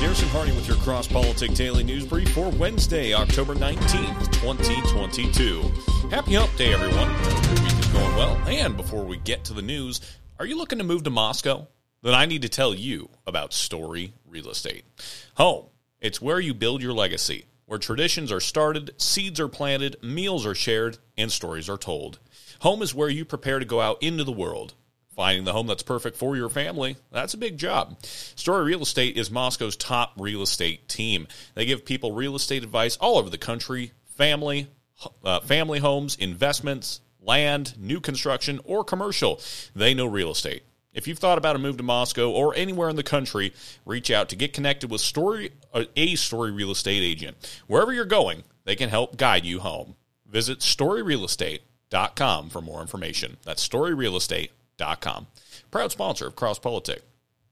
Garrison Hardy with your Cross Politic Daily News Brief for Wednesday, October 19th, 2022. Happy Hump Day, everyone. Your week is going well. And before we get to the news, are you looking to move to Moscow? Then I need to tell you about Story Real Estate. Home, it's where you build your legacy, where traditions are started, seeds are planted, meals are shared, and stories are told. Home is where you prepare to go out into the world Finding the home that's perfect for your family, that's a big job. Story Real Estate is Moscow's top real estate team. They give people real estate advice all over the country, family, uh, family homes, investments, land, new construction, or commercial. They know real estate. If you've thought about a move to Moscow or anywhere in the country, reach out to get connected with story uh, a story real estate agent. Wherever you're going, they can help guide you home. Visit storyrealestate.com for more information. That's storyrealestate.com Proud sponsor of Cross Politic.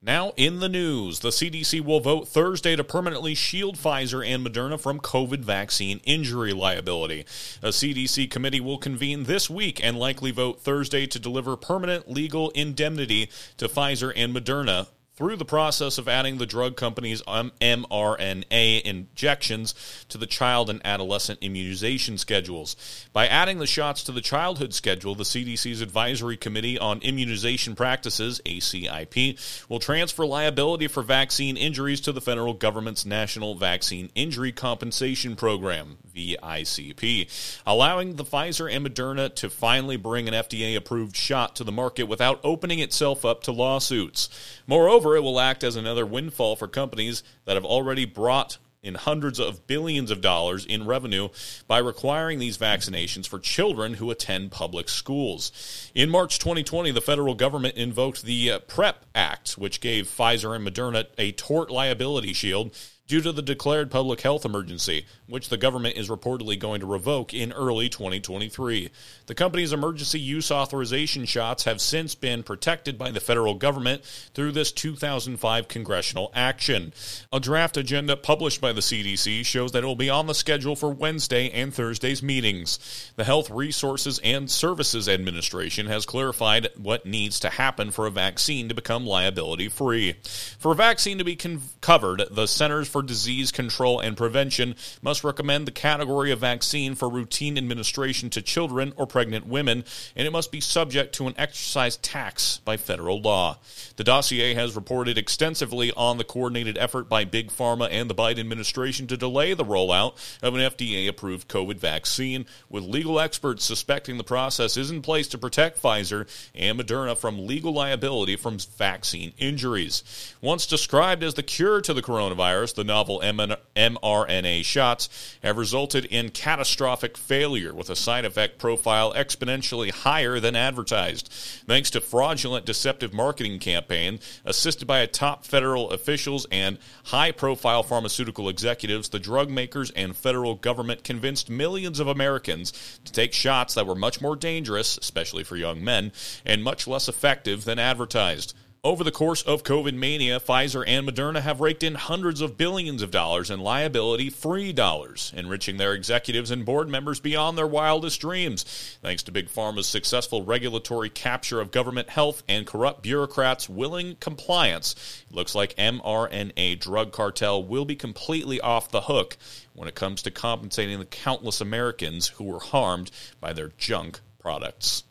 Now in the news, the CDC will vote Thursday to permanently shield Pfizer and Moderna from COVID vaccine injury liability. A CDC committee will convene this week and likely vote Thursday to deliver permanent legal indemnity to Pfizer and Moderna through the process of adding the drug company's um, mRNA injections to the child and adolescent immunization schedules. By adding the shots to the childhood schedule, the CDC's Advisory Committee on Immunization Practices, ACIP, will transfer liability for vaccine injuries to the federal government's National Vaccine Injury Compensation Program, VICP, allowing the Pfizer and Moderna to finally bring an FDA approved shot to the market without opening itself up to lawsuits. Moreover, Moreover, it will act as another windfall for companies that have already brought in hundreds of billions of dollars in revenue by requiring these vaccinations for children who attend public schools. In March 2020, the federal government invoked the uh, PREP Act, which gave Pfizer and Moderna a tort liability shield due to the declared public health emergency, which the government is reportedly going to revoke in early 2023. The company's emergency use authorization shots have since been protected by the federal government through this 2005 congressional action. A draft agenda published by the CDC shows that it will be on the schedule for Wednesday and Thursday's meetings. The Health Resources and Services Administration has clarified what needs to happen for a vaccine to become liability free. For a vaccine to be con- covered, the Centers for for Disease Control and Prevention must recommend the category of vaccine for routine administration to children or pregnant women, and it must be subject to an excise tax by federal law. The dossier has reported extensively on the coordinated effort by Big Pharma and the Biden administration to delay the rollout of an FDA approved COVID vaccine, with legal experts suspecting the process is in place to protect Pfizer and Moderna from legal liability from vaccine injuries. Once described as the cure to the coronavirus, the novel mRNA shots have resulted in catastrophic failure with a side effect profile exponentially higher than advertised. Thanks to fraudulent, deceptive marketing campaign assisted by top federal officials and high profile pharmaceutical executives, the drug makers and federal government convinced millions of Americans to take shots that were much more dangerous, especially for young men, and much less effective than advertised. Over the course of COVID mania, Pfizer and Moderna have raked in hundreds of billions of dollars in liability free dollars, enriching their executives and board members beyond their wildest dreams. Thanks to Big Pharma's successful regulatory capture of government health and corrupt bureaucrats' willing compliance, it looks like mRNA drug cartel will be completely off the hook when it comes to compensating the countless Americans who were harmed by their junk products.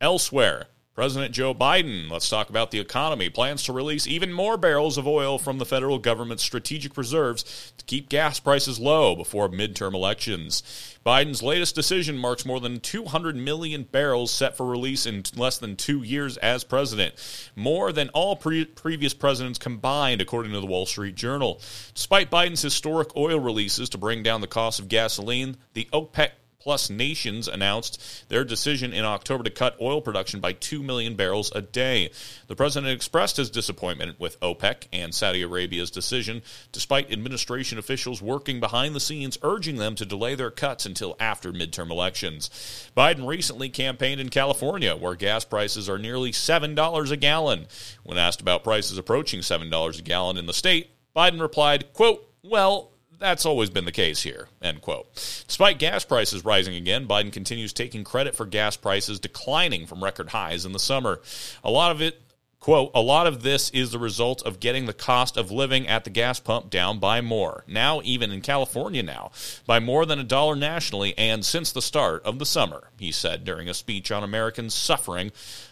Elsewhere, President Joe Biden, let's talk about the economy, plans to release even more barrels of oil from the federal government's strategic reserves to keep gas prices low before midterm elections. Biden's latest decision marks more than 200 million barrels set for release in less than two years as president, more than all pre- previous presidents combined, according to the Wall Street Journal. Despite Biden's historic oil releases to bring down the cost of gasoline, the OPEC plus nations announced their decision in October to cut oil production by 2 million barrels a day. The president expressed his disappointment with OPEC and Saudi Arabia's decision, despite administration officials working behind the scenes urging them to delay their cuts until after midterm elections. Biden recently campaigned in California, where gas prices are nearly $7 a gallon. When asked about prices approaching $7 a gallon in the state, Biden replied, quote, well, that's always been the case here, end quote. Despite gas prices rising again, Biden continues taking credit for gas prices declining from record highs in the summer. A lot of it Quote, a lot of this is the result of getting the cost of living at the gas pump down by more. Now, even in California now, by more than a dollar nationally and since the start of the summer, he said during a speech on Americans suffering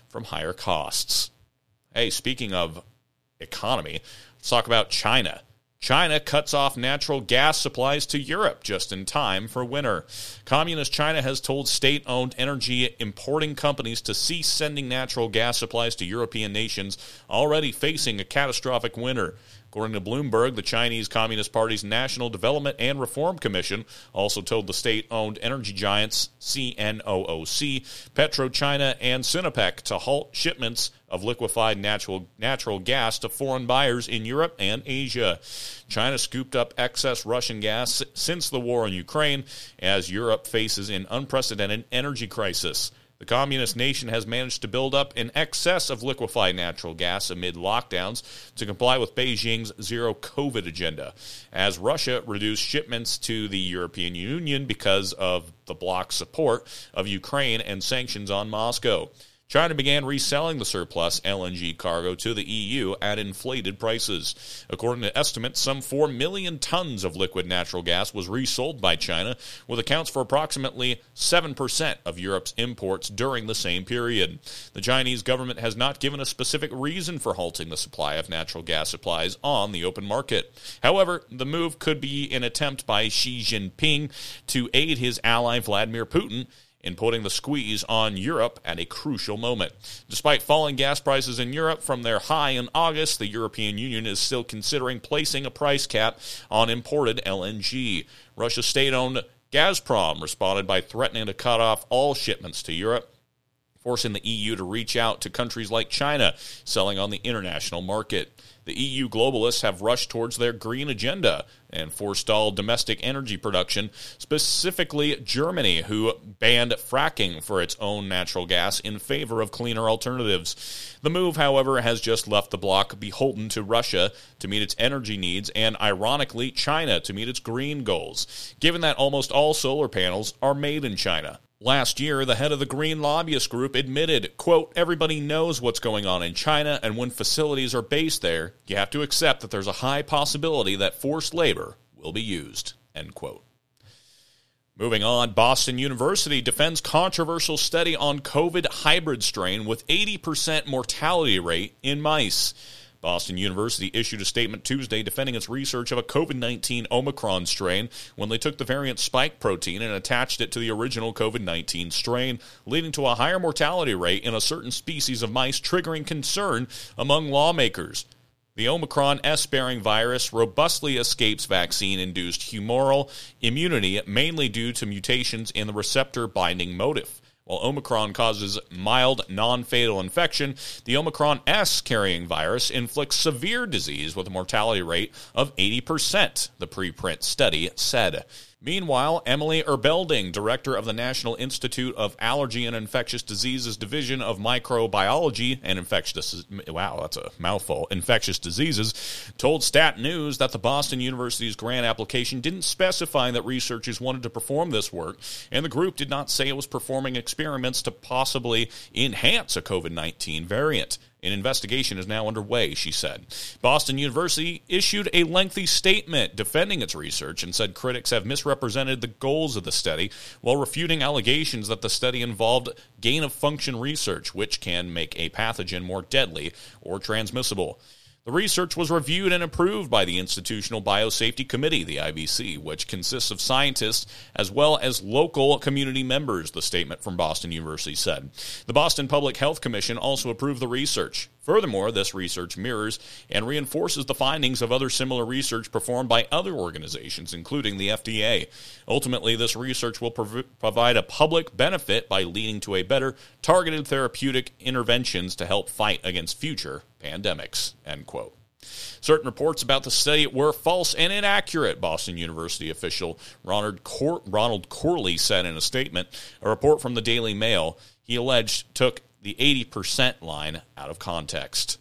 from higher costs. Hey, speaking of economy, let's talk about China. China cuts off natural gas supplies to Europe just in time for winter. Communist China has told state owned energy importing companies to cease sending natural gas supplies to European nations already facing a catastrophic winter. According to Bloomberg, the Chinese Communist Party's National Development and Reform Commission also told the state owned energy giants CNOOC, PetroChina, and Sinopec to halt shipments of liquefied natural, natural gas to foreign buyers in Europe and Asia. China scooped up excess Russian gas since the war in Ukraine as Europe faces an unprecedented energy crisis. The communist nation has managed to build up in excess of liquefied natural gas amid lockdowns to comply with Beijing's zero COVID agenda, as Russia reduced shipments to the European Union because of the bloc's support of Ukraine and sanctions on Moscow. China began reselling the surplus LNG cargo to the EU at inflated prices. According to estimates, some 4 million tons of liquid natural gas was resold by China, with accounts for approximately 7% of Europe's imports during the same period. The Chinese government has not given a specific reason for halting the supply of natural gas supplies on the open market. However, the move could be an attempt by Xi Jinping to aid his ally Vladimir Putin in putting the squeeze on Europe at a crucial moment. Despite falling gas prices in Europe from their high in August, the European Union is still considering placing a price cap on imported LNG. Russia's state owned Gazprom responded by threatening to cut off all shipments to Europe forcing the EU to reach out to countries like China selling on the international market. The EU globalists have rushed towards their green agenda and forestalled domestic energy production, specifically Germany, who banned fracking for its own natural gas in favor of cleaner alternatives. The move, however, has just left the bloc beholden to Russia to meet its energy needs and, ironically, China to meet its green goals, given that almost all solar panels are made in China. Last year, the head of the Green Lobbyist Group admitted, quote, everybody knows what's going on in China, and when facilities are based there, you have to accept that there's a high possibility that forced labor will be used, end quote. Moving on, Boston University defends controversial study on COVID hybrid strain with 80% mortality rate in mice. Boston University issued a statement Tuesday defending its research of a COVID 19 Omicron strain when they took the variant spike protein and attached it to the original COVID 19 strain, leading to a higher mortality rate in a certain species of mice, triggering concern among lawmakers. The Omicron S bearing virus robustly escapes vaccine induced humoral immunity, mainly due to mutations in the receptor binding motif. While Omicron causes mild, non fatal infection, the Omicron S carrying virus inflicts severe disease with a mortality rate of 80%, the preprint study said. Meanwhile, Emily Erbelding, director of the National Institute of Allergy and Infectious Diseases Division of Microbiology and Infectious wow, that's a mouthful, infectious diseases, told Stat News that the Boston University's grant application didn't specify that researchers wanted to perform this work, and the group did not say it was performing experiments to possibly enhance a COVID-19 variant. An investigation is now underway, she said. Boston University issued a lengthy statement defending its research and said critics have misrepresented the goals of the study while refuting allegations that the study involved gain of function research, which can make a pathogen more deadly or transmissible. The research was reviewed and approved by the Institutional Biosafety Committee, the IBC, which consists of scientists as well as local community members, the statement from Boston University said. The Boston Public Health Commission also approved the research. Furthermore, this research mirrors and reinforces the findings of other similar research performed by other organizations, including the FDA. Ultimately, this research will prov- provide a public benefit by leading to a better targeted therapeutic interventions to help fight against future pandemics. End quote. Certain reports about the study were false and inaccurate, Boston University official Ronald, Cor- Ronald Corley said in a statement. A report from the Daily Mail he alleged took the 80% line out of context.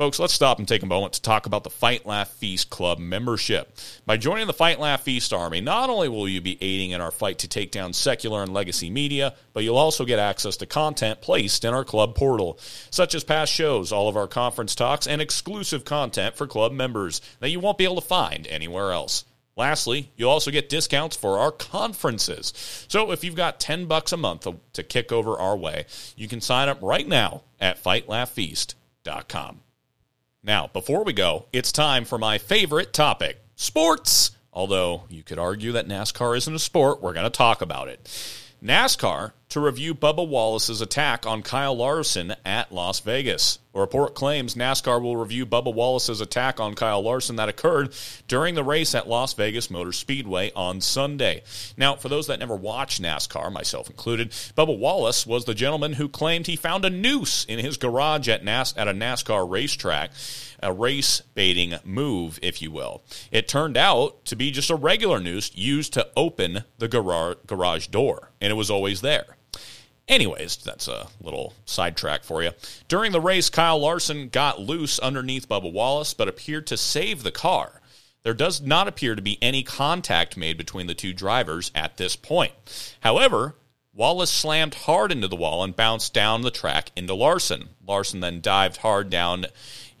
Folks, let's stop and take a moment to talk about the Fight Laugh Feast Club membership. By joining the Fight Laugh Feast Army, not only will you be aiding in our fight to take down secular and legacy media, but you'll also get access to content placed in our club portal, such as past shows, all of our conference talks, and exclusive content for club members that you won't be able to find anywhere else. Lastly, you'll also get discounts for our conferences. So if you've got 10 bucks a month to kick over our way, you can sign up right now at fightlaughfeast.com. Now, before we go, it's time for my favorite topic sports. Although you could argue that NASCAR isn't a sport, we're going to talk about it. NASCAR to review Bubba Wallace's attack on Kyle Larson at Las Vegas. A report claims NASCAR will review Bubba Wallace's attack on Kyle Larson that occurred during the race at Las Vegas Motor Speedway on Sunday. Now, for those that never watched NASCAR, myself included, Bubba Wallace was the gentleman who claimed he found a noose in his garage at, NAS- at a NASCAR racetrack, a race baiting move, if you will. It turned out to be just a regular noose used to open the gar- garage door, and it was always there. Anyways, that's a little sidetrack for you. During the race, Kyle Larson got loose underneath Bubba Wallace, but appeared to save the car. There does not appear to be any contact made between the two drivers at this point. However, Wallace slammed hard into the wall and bounced down the track into Larson. Larson then dived hard down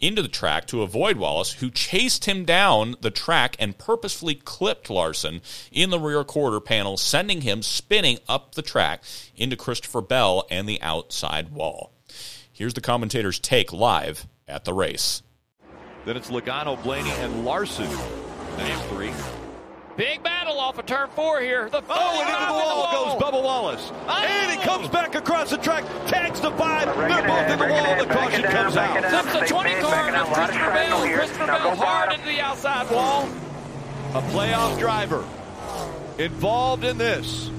into the track to avoid Wallace, who chased him down the track and purposefully clipped Larson in the rear quarter panel, sending him spinning up the track into Christopher Bell and the outside wall. Here's the commentator's take live at the race. Then it's Logano, Blaney, and Larson. Three. Big battle off of turn four here. The oh, and into the wall, the wall, goes Bubba Wallace. Oh. And he comes back across the track, tags the five. They're both ahead, in the wall. Ahead, the caution comes out. Flips the 20 car and Christopher Bell. Christopher Bell hard into the outside wall. A playoff driver involved in this.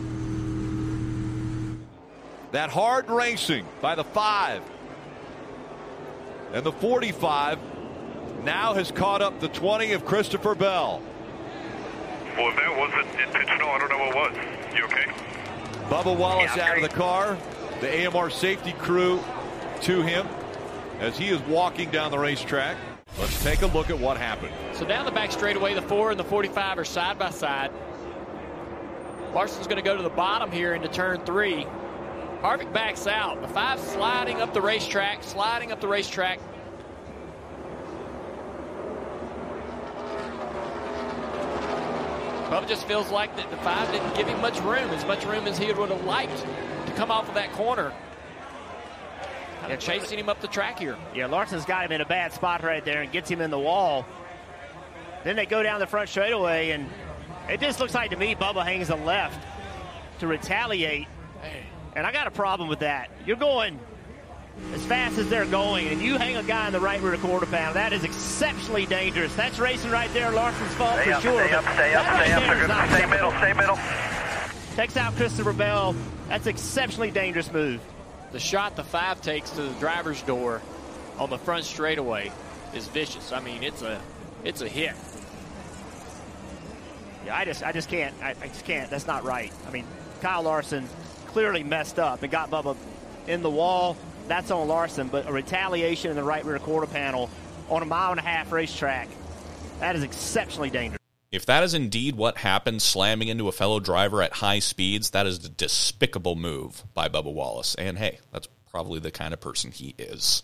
That hard racing by the five. And the 45 now has caught up the 20 of Christopher Bell. Well, if that wasn't intentional, I don't know what was. You okay? Bubba Wallace yeah, out of the car. The AMR safety crew to him as he is walking down the racetrack. Let's take a look at what happened. So down the back straightaway, the 4 and the 45 are side by side. Larson's going to go to the bottom here into turn 3. Harvick backs out. The 5 sliding up the racetrack, sliding up the racetrack. Bubba just feels like that the five didn't give him much room, as much room as he would have liked to come off of that corner. They're chasing him up the track here. Yeah, Larson's got him in a bad spot right there and gets him in the wall. Then they go down the front straightaway, and it just looks like to me Bubba hangs a left to retaliate. And I got a problem with that. You're going as fast as they're going, and you hang a guy in the right rear quarter panel, that is exceptionally dangerous. That's racing right there, Larson's fault stay for up, sure. Stay up, stay up, stay up. Stay middle, stay middle. Takes out Christopher Bell. That's exceptionally dangerous move. The shot the five takes to the driver's door on the front straightaway is vicious. I mean, it's a it's a hit. Yeah, I just I just can't I, I just can't. That's not right. I mean, Kyle Larson clearly messed up and got Bubba in the wall that's on Larson. But a retaliation in the right rear quarter panel on a mile and a half racetrack, that is exceptionally dangerous. If that is indeed what happened, slamming into a fellow driver at high speeds, that is a despicable move by Bubba Wallace. And hey, that's probably the kind of person he is.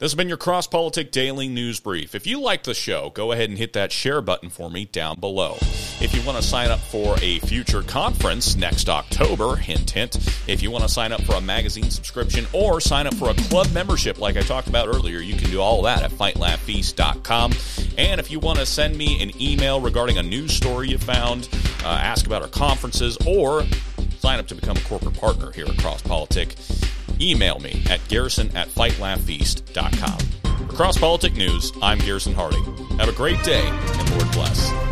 This has been your Cross Politic Daily News Brief. If you like the show, go ahead and hit that share button for me down below. If you want to sign up for a future conference next October, hint, hint, if you want to sign up for a magazine subscription or sign up for a club membership like I talked about earlier, you can do all that at fightlaughfeast.com. And if you want to send me an email regarding a news story you found, uh, ask about our conferences, or sign up to become a corporate partner here at Cross Politic, email me at garrison at fightlaughfeast.com. For Cross Politic News, I'm Garrison Harding. Have a great day, and Lord bless.